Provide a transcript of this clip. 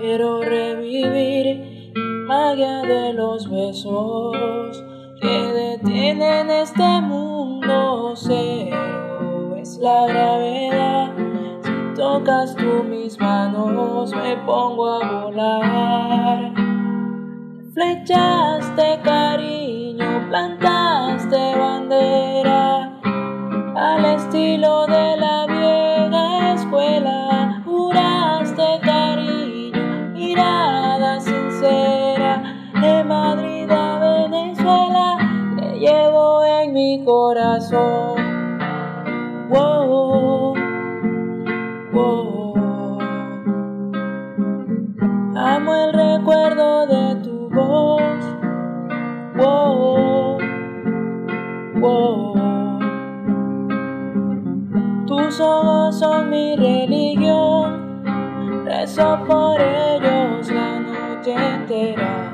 quiero revivir magia de los besos que detienen este mundo. Cero es la gravedad. Si tocas tú mis manos, me pongo a volar. Flechas de cariño, plantas de bandera, al estilo mi corazón. Wow, wow. Amo el recuerdo de tu voz. Wow, wow. Tus ojos son mi religión. Rezo por ellos la noche entera.